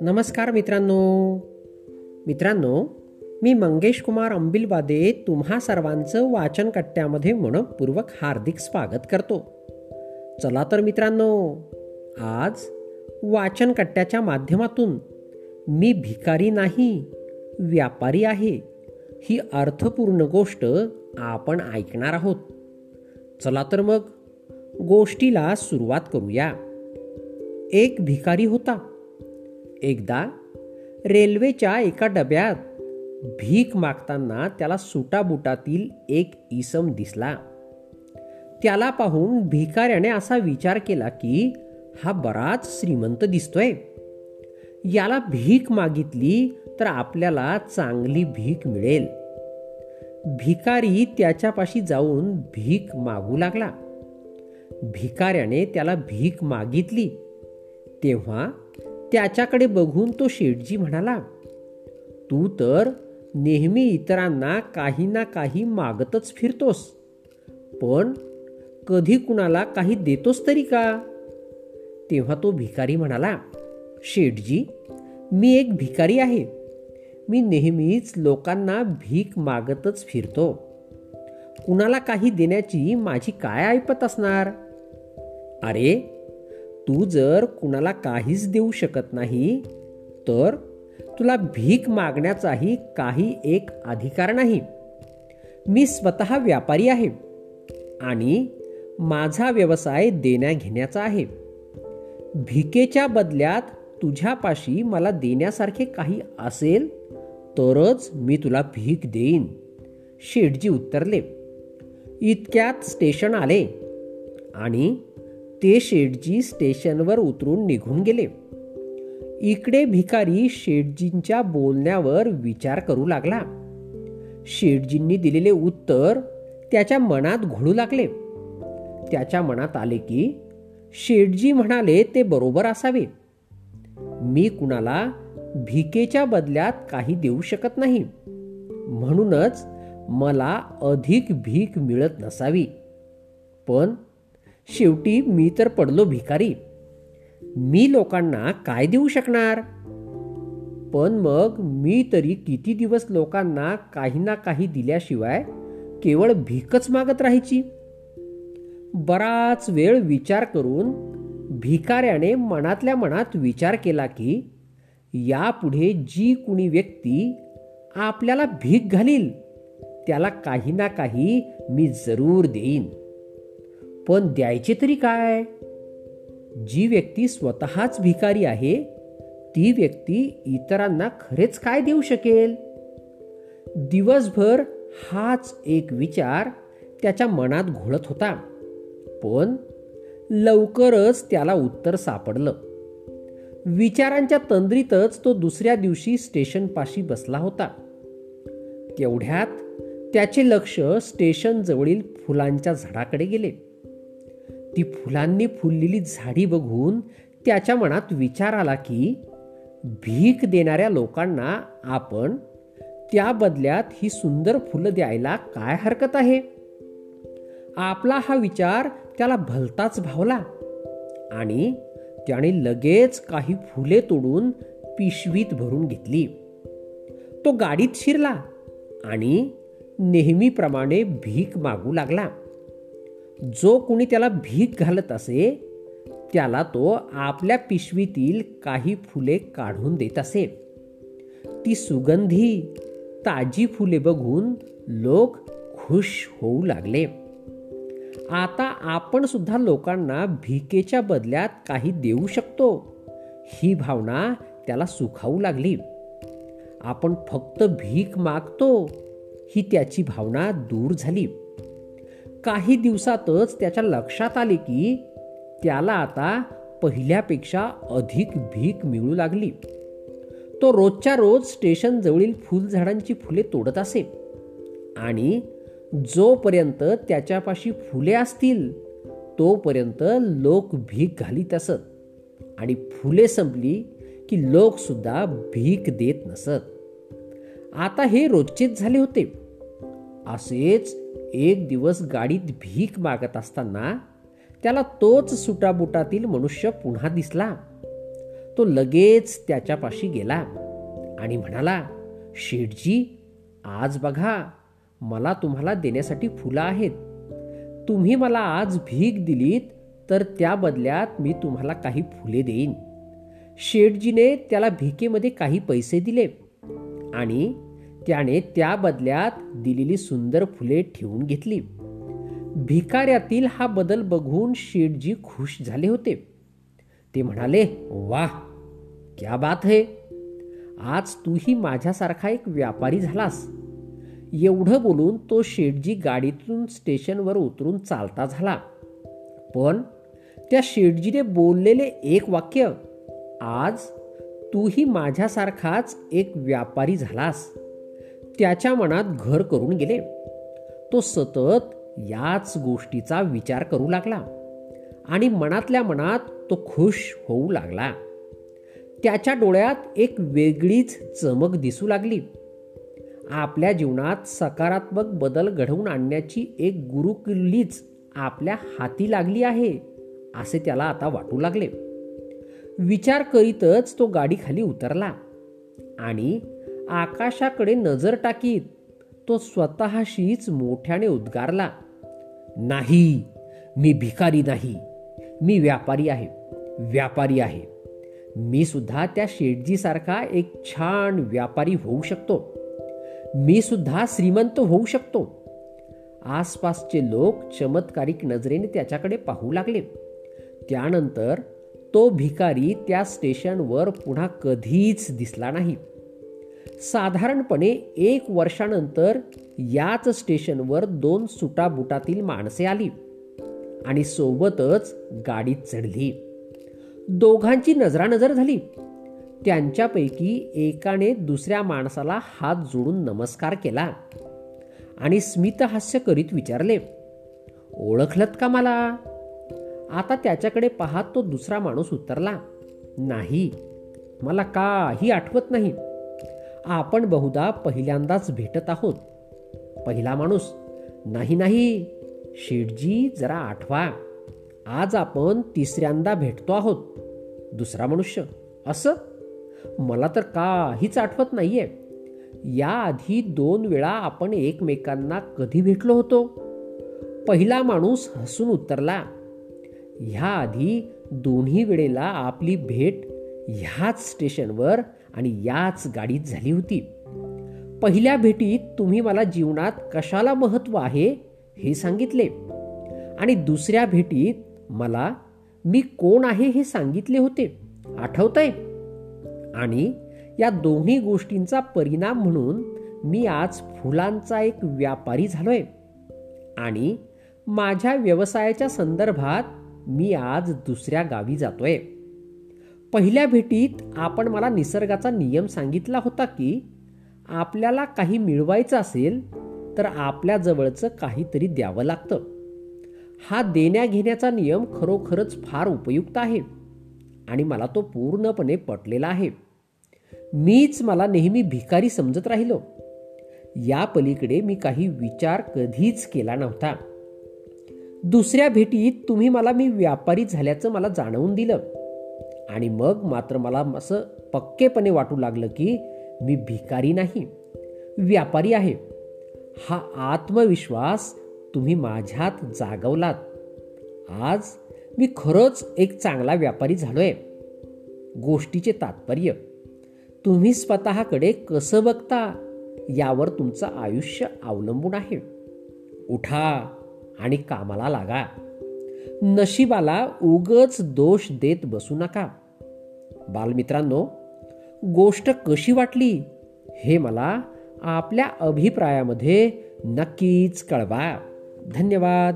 नमस्कार मित्रांनो. मित्रांनो मी मंगेश कुमार अंबिलवादे तुम्हा सर्वांचं वाचन कट्ट्यामध्ये मनपूर्वक हार्दिक स्वागत करतो. चला तर मित्रांनो आज वाचन कट्ट्याच्या माध्यमातून मी भिकारी नाही व्यापारी आहे ही अर्थपूर्ण गोष्ट आपण ऐकणार आहोत. चला तर मग गोष्टीला सुरुवात करूया. एक भिकारी होता. एकदा रेल्वेच्या एका डब्यात भीक मागताना त्याला सुटाबुटातील एक इसम दिसला. त्याला पाहून भिकाऱ्याने असा विचार केला की हा बराच श्रीमंत दिसतोय. याला भीक मागितली तर आपल्याला चांगली भीक मिळेल. भिकारी त्याच्यापाशी जाऊन भीक मागू लागला. भिकाऱ्याने त्याला भीक मागितली. तेव्हा त्याच्याकडे बघून तो शेठजी म्हणाला तू तर नेहमी इतरांना काही ना काही मागतच फिरतोस पण कधी कुणाला काही देतोस तरी का? तेव्हा तो भिकारी म्हणाला शेठजी मी एक भिकारी आहे. मी नेहमीच लोकांना भीक मागतच फिरतो. कुणाला काही देण्याची माझी काय ऐपत असणार? अरे तू जर कुणाला काहीच देऊ शकत नाही तर तुला भीक मागण्याचाही काही एक अधिकार नाही. मी स्वतः व्यापारी आहे आणि माझा व्यवसाय देण्याघेण्याचा आहे. भिकेच्या बदल्यात तुझ्यापाशी मला देण्यासारखे काही असेल तरच मी तुला भीक देईन. शेठजी उत्तरले. इतक्यात स्टेशन आले आणि ते शेटजी स्टेशनवर उतरून निघून गेले. इकडे भिकारी शेटजींच्या बोलण्यावर विचार करू लागला. शेटजींनी दिलेले उत्तर त्याच्या मनात घोळू लागले. त्याच्या मनात आले की शेटजी म्हणाले ते बरोबर असावे. मी कुणाला भिकेच्या बदल्यात काही देऊ शकत नाही. म्हणूनच मला अधिक भीक मिळत नसावी. पण शेवटी मी तर पडलो भिकारी. मी लोकांना काय देऊ शकणार? पण मग मी तरी किती दिवस लोकांना काही ना काही दिल्याशिवाय केवळ भीकच मागत राहायची? बराच वेळ विचार करून भिकाऱ्याने मनातल्या मनात विचार केला की यापुढे जी कुणी व्यक्ती आपल्याला भीक घालील त्याला काही ना काही मी जरूर देईन. पण द्यायचे तरी काय? जी व्यक्ती स्वतःच भिकारी आहे ती व्यक्ती इतरांना खरेच काय देऊ शकेल? दिवसभर हाच एक विचार त्याच्या मनात घोळत होता. पण लवकरच त्याला उत्तर सापडलं. विचारांच्या तंद्रीतच तो दुसऱ्या दिवशी स्टेशनपाशी बसला होता. तेवढ्यात त्याचे लक्ष स्टेशन जवळील फुलांच्या झाडाकडे गेले. ती फुलांनी फुललेली झाडी बघून त्याच्या मनात विचार आला की भीक देणाऱ्या लोकांना आपण त्या बदल्यात ही सुंदर फुलं द्यायला काय हरकत आहे? आपला हा विचार त्याला भलताच भावला आणि त्याने लगेच काही फुले तोडून पिशवीत भरून घेतली. तो गाडीत शिरला आणि नेहमीप्रमाणे भीक मागू लागला. जो कुणी त्याला भीक घालत असे त्याला तो आपल्या पिशवीतील काही फुले काढून देत असे. ती सुगंधी ताजी फुले बघून लोक खुश होऊ लागले. आता आपण सुद्धा लोकांना भिकेच्या बदल्यात काही देऊ शकतो. ही भावना त्याला सुखावू लागली. आपण फक्त भीक मागतो ही त्याची भावना दूर झाली. काही दिवसातच त्याच्या लक्षात आले की त्याला आता पहिल्यापेक्षा अधिक भीक मिळू लागली. तो रोजच्या रोज स्टेशन जवळील फुलझाडांची फुले तोडत असे आणि जोपर्यंत त्याच्यापाशी फुले असतील तोपर्यंत लोक भीक घालीत असत आणि फुले संपली की लोकसुद्धा भीक देत नसत. आता हे रोजचेच झाले होते. असेच एक दिवस गाडीत भीक मागत असताना त्याला तोच सुटाबुटातील मनुष्य पुन्हा दिसला. तो लगेच त्याच्यापाशी गेला आणि म्हणाला शेठजी आज बघा मला तुम्हाला देण्यासाठी फुलं आहेत. तुम्ही मला आज भीक दिलीत तर त्या बदल्यात मी तुम्हाला काही फुले देईन. शेठजीने त्याला भिकेमध्ये काही पैसे दिले आणि त्याने त्या बदल्यात दिलेली सुंदर फुले ठेवून घेतली. भिकाऱ्यातील हा बदल बघून शेठजी खुश झाले होते. ते म्हणाले वाह क्या बात है. आज तूही माझ्यासारखा एक व्यापारी झालास. एवढं बोलून तो शेठजी गाडीतून स्टेशनवर उतरून चालता झाला. पण त्या शेठजीने बोललेले एक वाक्य आज तूही माझ्यासारखाच एक व्यापारी झालास. त्याच्या मनात घर करून गेले. तो सतत याच गोष्टीचा विचार करू लागला आणि मनातल्या मनात तो खुश होऊ लागला. त्याच्या डोळ्यात एक वेगळीच चमक दिसू लागली. आपल्या जीवनात सकारात्मक बदल घडवून आणण्याची एक गुरुकिल्लीच आपल्या हाती लागली आहे असे त्याला आता वाटू लागले. विचार करीतच तो गाडीखाली उतरला आणि आकाशाकडे नजर टाकीत तो स्वतःशीच मोठ्याने उद्गारला नाही मी भिकारी नाही. मी व्यापारी आहे व्यापारी आहे. मी सुद्धा त्या शेटजीसारखा एक छान व्यापारी होऊ शकतो. मी सुद्धा श्रीमंत होऊ शकतो. आसपासचे लोक चमत्कारिक नजरेने त्याच्याकडे पाहू लागले. त्यानंतर तो भिकारी त्या स्टेशनवर पुन्हा कधीच दिसला नाही. साधारणपणे एक वर्षानंतर याच स्टेशनवर दोन सुटाबुटातील माणसे आली आणि सोबतच गाडीत चढली. दोघांची नजरानजर झाली. त्यांच्यापैकी एकाने दुसऱ्या माणसाला हात जोडून नमस्कार केला आणि स्मितहास्य करीत विचारले ओळखलत का मला? आता त्याच्याकडे पाहत तो दुसरा माणूस उतरला नाही मला काही आठवत नाही. आपण बहुधा पहिल्यांदाच भेटत आहोत. पहिला माणूस नाही नाही शेठजी जरा आठवा. आज आपण तिसऱ्यांदा भेटतो आहोत. दुसरा मनुष्य असं? मला तर काहीच आठवत नाहीये. याआधी दोन वेळा आपण एकमेकांना कधी भेटलो होतो? पहिला माणूस हसून उतरला. ह्याआधी दोन्ही वेळेला आपली भेट ह्याच स्टेशनवर आणि याच गाडीत झाली होती. पहिल्या भेटीत तुम्ही मला जीवनात कशाला महत्त्व आहे हे सांगितले. आणि दुसऱ्या भेटीत मला मी कोण आहे हे सांगितले होते. आठवतंय? आणि या दोन्ही गोष्टींचा परिणाम म्हणून मी आज फुलांचा एक व्यापारी झालोय. आणि माझ्या व्यवसायाच्या संदर्भात मी आज दुसऱ्या गावी जातोय. पहिल्या भेटीत आपण मला निसर्गाचा नियम सांगितला होता की आपल्याला काही मिळवायचं असेल तर आपल्या जवळचं काहीतरी द्यावं लागतं. हा देण्याघेण्याचा नियम खरोखरच फार उपयुक्त आहे आणि मला तो पूर्णपणे पटलेला आहे. मीच मला नेहमी भिकारी समजत राहिलो. या पलीकडे मी काही विचार कधीच केला नव्हता. दुसऱ्या भेटीत तुम्ही मला मी व्यापारी झाल्याचं मला जाणवून दिलं. आणि मग मात्र मला असं पक्केपणे वाटू लागलं की मी भिकारी नाही व्यापारी आहे. हा आत्मविश्वास तुम्ही माझ्यात जागवलात. आज मी खरंच एक चांगला व्यापारी झालोय. गोष्टीचे तात्पर्य तुम्ही स्वतःकडे कसं बघता यावर तुमचं आयुष्य अवलंबून आहे. उठा आणि कामाला लागा. नशिबाला उगच दोष देत बसू नका. बालमित्रांनो गोष्ट कशी वाटली हे मला आपल्या अभिप्रायामध्ये नक्कीच कळवा. धन्यवाद.